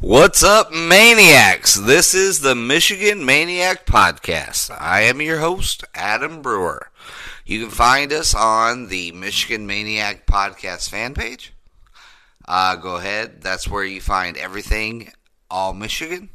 What's up, maniacs? This is the Michigan Maniac Podcast. I am your host, Adam Brewer. You can find us on the Michigan Maniac Podcast fan page. Uh, go ahead. That's where you find everything all Michigan.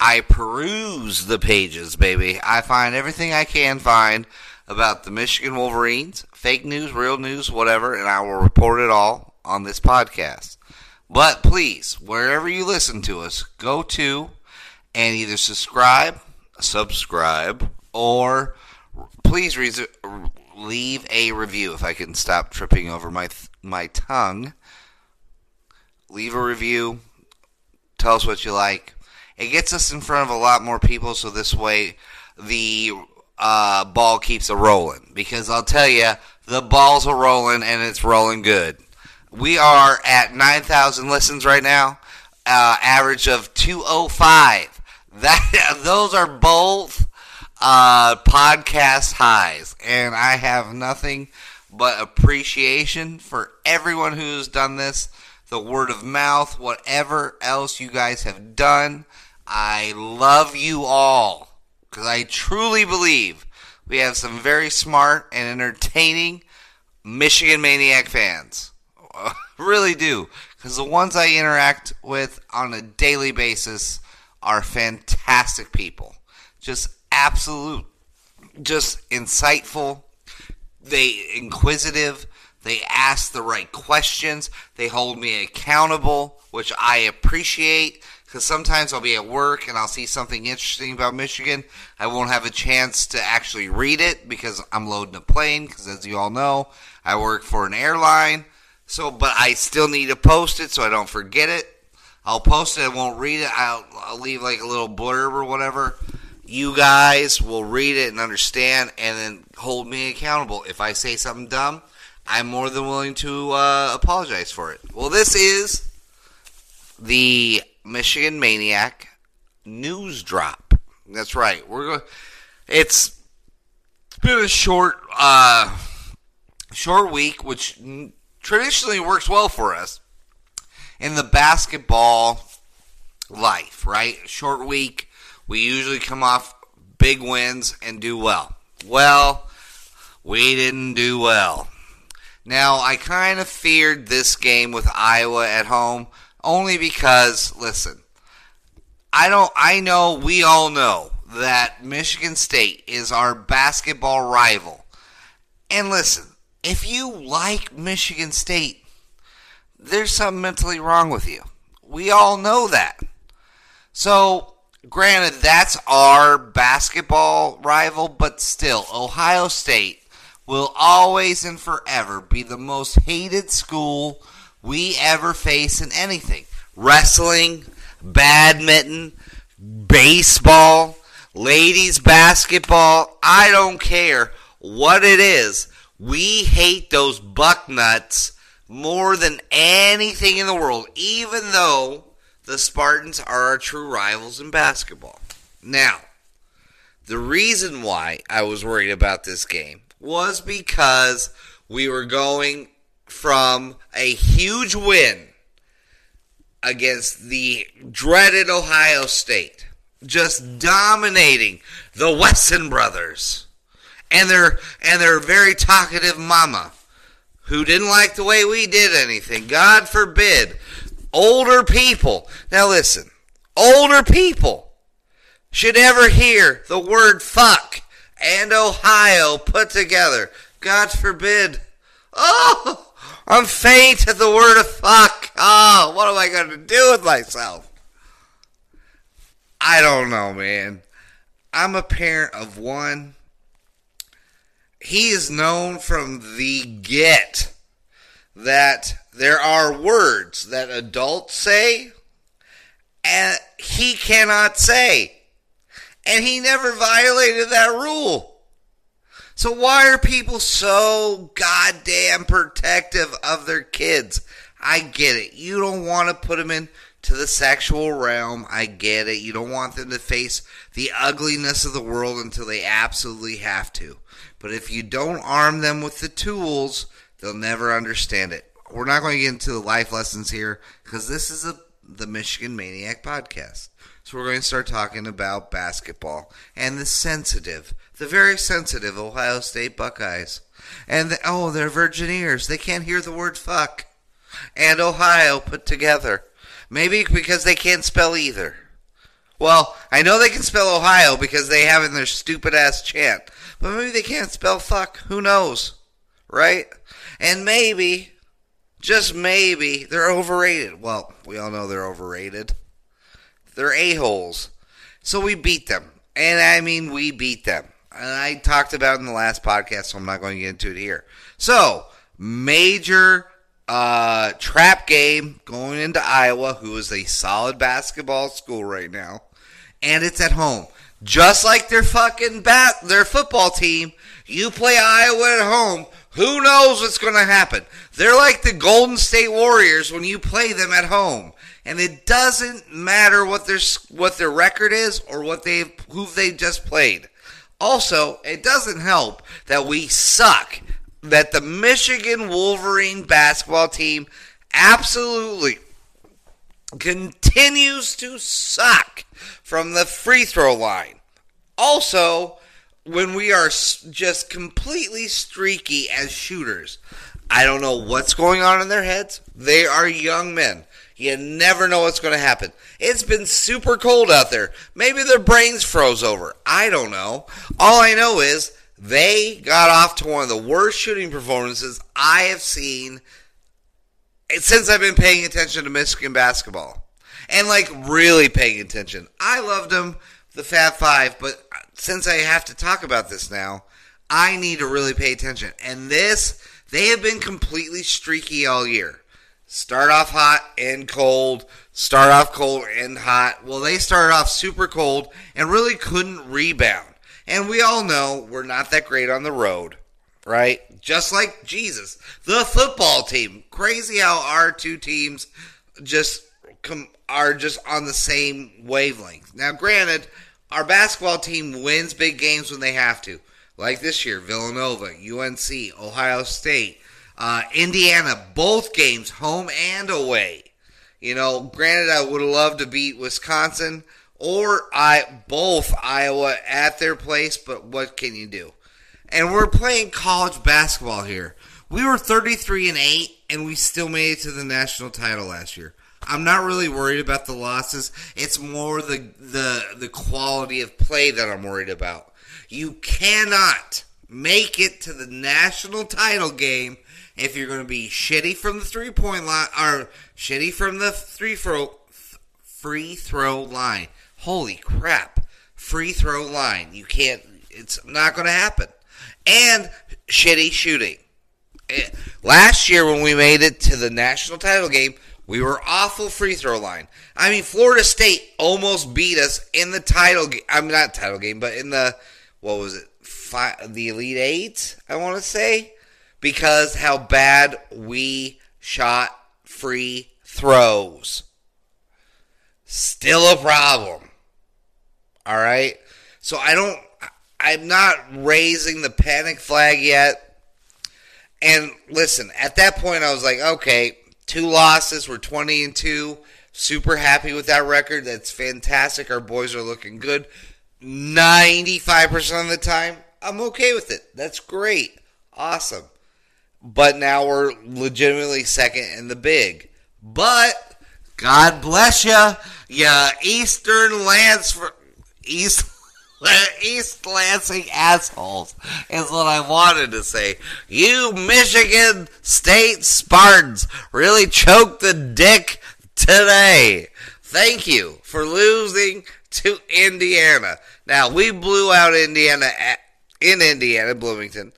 I peruse the pages, baby. I find everything I can find about the Michigan Wolverines, fake news, real news, whatever, and I will report it all on this podcast. But please, wherever you listen to us, go to and either subscribe, subscribe, or please leave a review. If I can stop tripping over my th- my tongue, leave a review. Tell us what you like. It gets us in front of a lot more people, so this way the uh, ball keeps a rolling. Because I'll tell you, the ball's a rolling and it's rolling good. We are at 9,000 listens right now, uh, average of 205. That those are both uh, podcast highs, and I have nothing but appreciation for everyone who's done this. The word of mouth, whatever else you guys have done, I love you all because I truly believe we have some very smart and entertaining Michigan Maniac fans. really do. Because the ones I interact with on a daily basis are fantastic people. Just absolute, just insightful. They inquisitive. They ask the right questions. They hold me accountable, which I appreciate. Because sometimes I'll be at work and I'll see something interesting about Michigan. I won't have a chance to actually read it because I'm loading a plane. Because as you all know, I work for an airline. So, but I still need to post it so I don't forget it. I'll post it. I won't read it. I'll, I'll leave like a little blurb or whatever. You guys will read it and understand, and then hold me accountable. If I say something dumb, I'm more than willing to uh, apologize for it. Well, this is the Michigan Maniac news drop. That's right. We're going. It's been a short, uh, short week, which traditionally works well for us in the basketball life, right? Short week, we usually come off big wins and do well. Well, we didn't do well. Now, I kind of feared this game with Iowa at home only because, listen, I don't I know we all know that Michigan State is our basketball rival. And listen, if you like Michigan State, there's something mentally wrong with you. We all know that. So, granted, that's our basketball rival, but still, Ohio State will always and forever be the most hated school we ever face in anything wrestling, badminton, baseball, ladies basketball. I don't care what it is. We hate those bucknuts more than anything in the world, even though the Spartans are our true rivals in basketball. Now, the reason why I was worried about this game was because we were going from a huge win against the dreaded Ohio State, just dominating the Wesson brothers and their and their very talkative mama who didn't like the way we did anything. God forbid older people. Now listen, older people should never hear the word fuck and Ohio put together. God forbid. Oh, I'm faint at the word of fuck. Oh, what am I going to do with myself? I don't know, man. I'm a parent of one. He is known from the get that there are words that adults say and he cannot say. And he never violated that rule. So why are people so goddamn protective of their kids? I get it. You don't want to put them into the sexual realm. I get it. You don't want them to face the ugliness of the world until they absolutely have to. But if you don't arm them with the tools, they'll never understand it. We're not going to get into the life lessons here because this is a, the Michigan Maniac podcast. So we're going to start talking about basketball and the sensitive, the very sensitive Ohio State Buckeyes. And the, oh, they're Virgineers. They can't hear the word fuck. And Ohio put together. Maybe because they can't spell either. Well, I know they can spell Ohio because they have in their stupid ass chant. But maybe they can't spell fuck. Who knows? Right? And maybe, just maybe, they're overrated. Well, we all know they're overrated. They're a-holes. So we beat them. And I mean, we beat them. And I talked about in the last podcast, so I'm not going to get into it here. So, major uh, trap game going into Iowa, who is a solid basketball school right now. And it's at home. Just like their fucking bat, their football team, you play Iowa at home. Who knows what's going to happen? They're like the Golden State Warriors when you play them at home, and it doesn't matter what their what their record is or what they who they just played. Also, it doesn't help that we suck. That the Michigan Wolverine basketball team absolutely continues to suck from the free throw line. Also, when we are just completely streaky as shooters, I don't know what's going on in their heads. They are young men. You never know what's going to happen. It's been super cold out there. Maybe their brains froze over. I don't know. All I know is they got off to one of the worst shooting performances I have seen since I've been paying attention to Michigan basketball. And like really paying attention. I loved them, the Fab Five, but since I have to talk about this now, I need to really pay attention. And this, they have been completely streaky all year. Start off hot and cold, start off cold and hot. Well, they started off super cold and really couldn't rebound. And we all know we're not that great on the road, right? Just like Jesus, the football team. Crazy how our two teams just come are just on the same wavelength. Now, granted, our basketball team wins big games when they have to, like this year Villanova, UNC, Ohio State, uh, Indiana, both games, home and away. You know, granted, I would have loved to beat Wisconsin or I both Iowa at their place, but what can you do? And we're playing college basketball here. We were 33 and 8 and we still made it to the national title last year. I'm not really worried about the losses. It's more the the the quality of play that I'm worried about. You cannot make it to the national title game if you're going to be shitty from the three point line or shitty from the free throw free throw line. Holy crap. Free throw line. You can't it's not going to happen. And shitty shooting. Eh, last year when we made it to the national title game, we were awful free throw line. I mean, Florida State almost beat us in the title game. I'm mean, not title game, but in the what was it? the Elite Eight, I want to say, because how bad we shot free throws. Still a problem. All right. So I don't. I'm not raising the panic flag yet. And listen, at that point, I was like, okay, Two losses. We're 20 and 2. Super happy with that record. That's fantastic. Our boys are looking good. 95% of the time, I'm okay with it. That's great. Awesome. But now we're legitimately second in the big. But God bless you, you Eastern Lance for East East Lansing assholes is what I wanted to say. You Michigan State Spartans really choked the dick today. Thank you for losing to Indiana. Now we blew out Indiana at, in Indiana, Bloomington,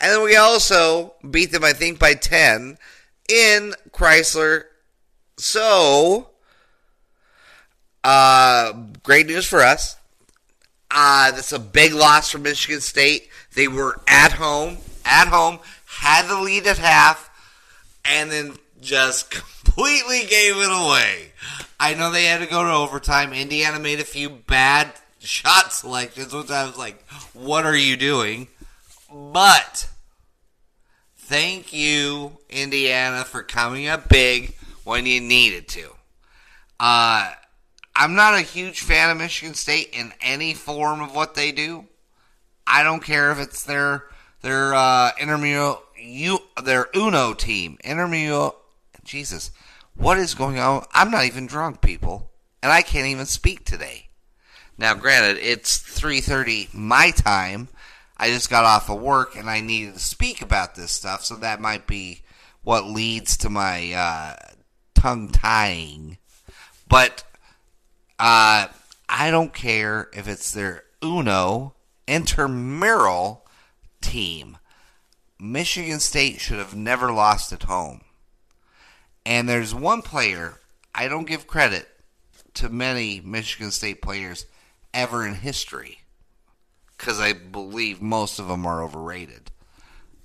and then we also beat them, I think, by ten in Crisler. So, uh, great news for us. Uh, that's a big loss for Michigan State. They were at home, at home, had the lead at half, and then just completely gave it away. I know they had to go to overtime. Indiana made a few bad shot selections, which I was like, what are you doing? But thank you, Indiana, for coming up big when you needed to. Uh, I'm not a huge fan of Michigan State in any form of what they do. I don't care if it's their their uh, intermural you their Uno team, intermural. Jesus, what is going on? I'm not even drunk, people, and I can't even speak today. Now, granted, it's 3:30 my time. I just got off of work and I needed to speak about this stuff, so that might be what leads to my uh, tongue tying. But uh, I don't care if it's their Uno intramural team. Michigan State should have never lost at home. And there's one player I don't give credit to many Michigan State players ever in history because I believe most of them are overrated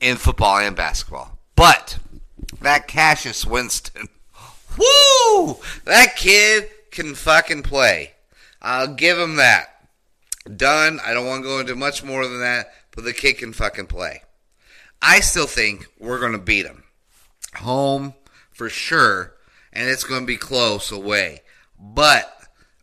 in football and basketball. But that Cassius Winston, whoo, that kid can fucking play. I'll give him that. Done. I don't want to go into much more than that, but the kid can fucking play. I still think we're going to beat him. Home for sure, and it's going to be close away. But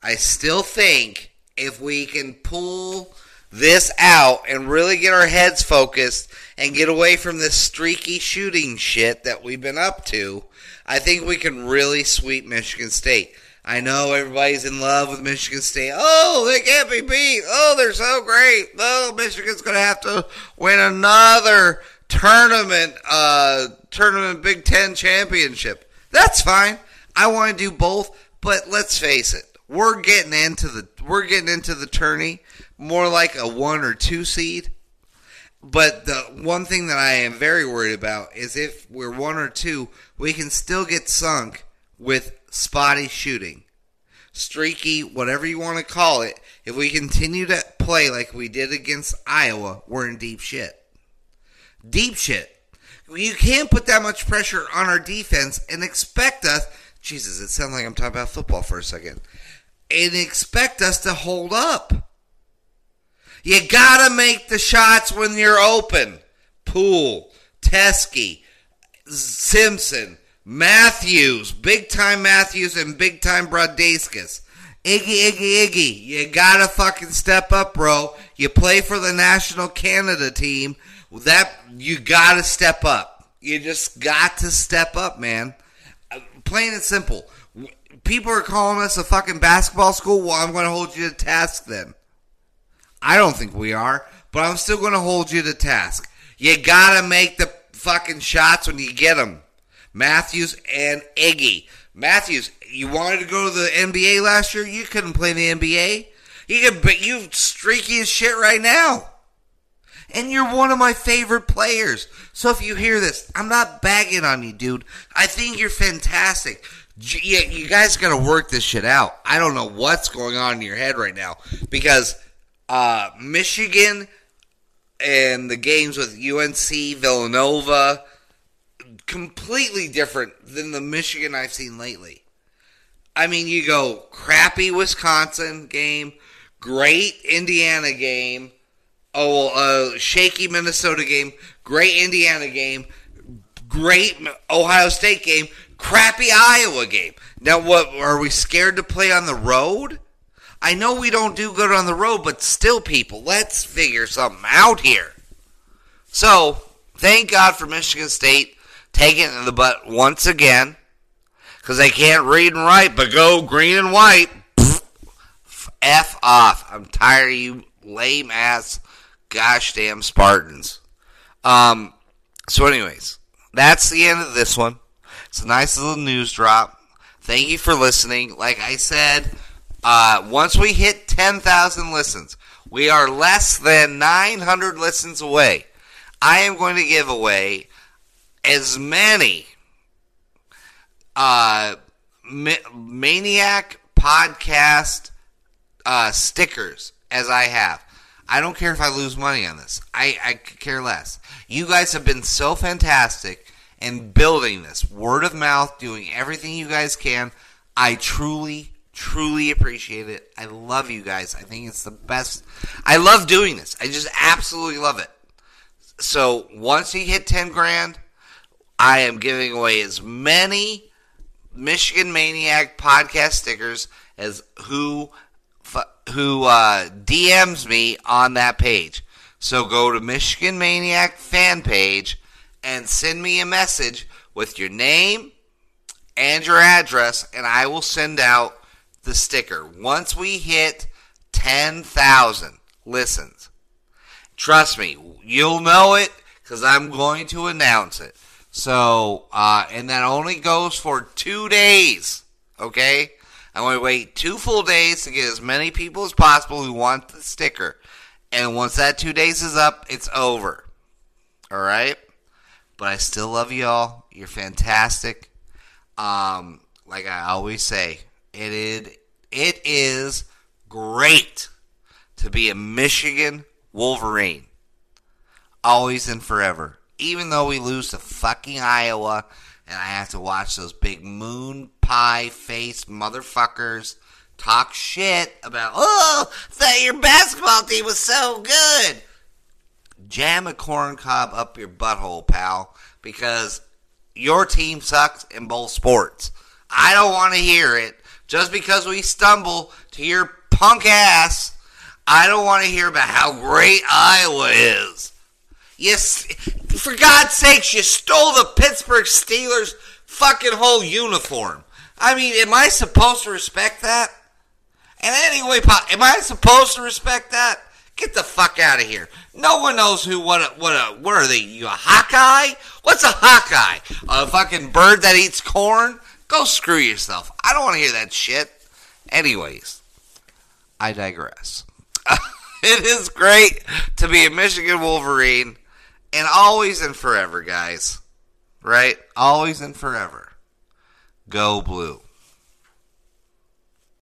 I still think if we can pull this out and really get our heads focused and get away from this streaky shooting shit that we've been up to, I think we can really sweep Michigan State. I know everybody's in love with Michigan State. Oh, they can't be beat. Oh, they're so great. Oh, Michigan's going to have to win another tournament, uh, tournament Big Ten championship. That's fine. I want to do both, but let's face it, we're getting into the we're getting into the tourney more like a one or two seed. But the one thing that I am very worried about is if we're one or two, we can still get sunk with spotty shooting, streaky, whatever you want to call it. If we continue to play like we did against Iowa, we're in deep shit. Deep shit. You can't put that much pressure on our defense and expect us. Jesus, it sounds like I'm talking about football for a second. And expect us to hold up. You gotta make the shots when you're open. Poole, Teske, Simpson, Matthews, big time Matthews, and big time Brazdeikis. Iggy, Iggy, Iggy, you gotta fucking step up, bro. You play for the national Canada team. That you gotta step up. You just got to step up, man. Uh, Plain and simple. People are calling us a fucking basketball school. Well, I'm to hold you to task then. I don't think we are, but I'm still to hold you to task. You gotta make the fucking shots when you get them. Matthews and Iggy. Matthews, you wanted to go to the NBA last year. You couldn't play in the NBA. You could, but you streaky as shit right now. And you're one of my favorite players. So if you hear this, I'm not bagging on you, dude. I think you're fantastic. Yeah, you guys got to work this shit out. I don't know what's going on in your head right now because uh, Michigan and the games with UNC, Villanova, completely different than the Michigan I've seen lately. I mean, you go crappy Wisconsin game, great Indiana game, oh, uh, shaky Minnesota game, great Indiana game, great Ohio State game, crappy Iowa game. Now, what are we scared to play on the road? I know we don't do good on the road, but still, people, let's figure something out here. So, thank God for Michigan State taking it in the butt once again. because they can't read and write, but go green and white. F off. I'm tired of you lame ass gosh damn Spartans. Um, so, anyways, that's the end of this one. It's a nice little news drop. Thank you for listening. Like I said, uh, once we hit 10,000 listens, we are less than 900 listens away. I am going to give away as many uh, Maniac podcast uh, stickers as I have. I don't care if I lose money on this. I, I care less. You guys have been so fantastic in building this word of mouth, doing everything you guys can. I truly, truly appreciate it. I love you guys. I think it's the best. I love doing this. I just absolutely love it. So once you hit 10 grand, I am giving away as many Michigan Maniac podcast stickers as who who uh, DMs me on that page. So go to Michigan Maniac fan page and send me a message with your name and your address, and I will send out the sticker. Once we hit 10,000 listens, trust me, you'll know it because I'm going to announce it. So, uh, and that only goes for two days, okay? I'm going to wait two full days to get as many people as possible who want the sticker. And once that two days is up, it's over. All right? But I still love y'all. You're fantastic. Um, like I always say, it is, it is great to be a Michigan Wolverine. Always and forever. Even though we lose to fucking Iowa and I have to watch those big moon pie face motherfuckers talk shit about, oh, that your basketball team was so good. Jam a corn cob up your butthole, pal, because your team sucks in both sports. I don't want to hear it. Just because we stumble to your punk ass, I don't want to hear about how great Iowa is. Yes, for God's sakes, you stole the Pittsburgh Steelers fucking whole uniform. I mean, am I supposed to respect that? And anyway, am I supposed to respect that? Get the fuck out of here. No one knows who, what, a, what, a, what are they? You a Hawkeye? What's a Hawkeye? A fucking bird that eats corn? Go screw yourself. I don't want to hear that shit. Anyways, I digress. it is great to be a Michigan Wolverine. And always and forever, guys. Right? Always and forever. Go blue.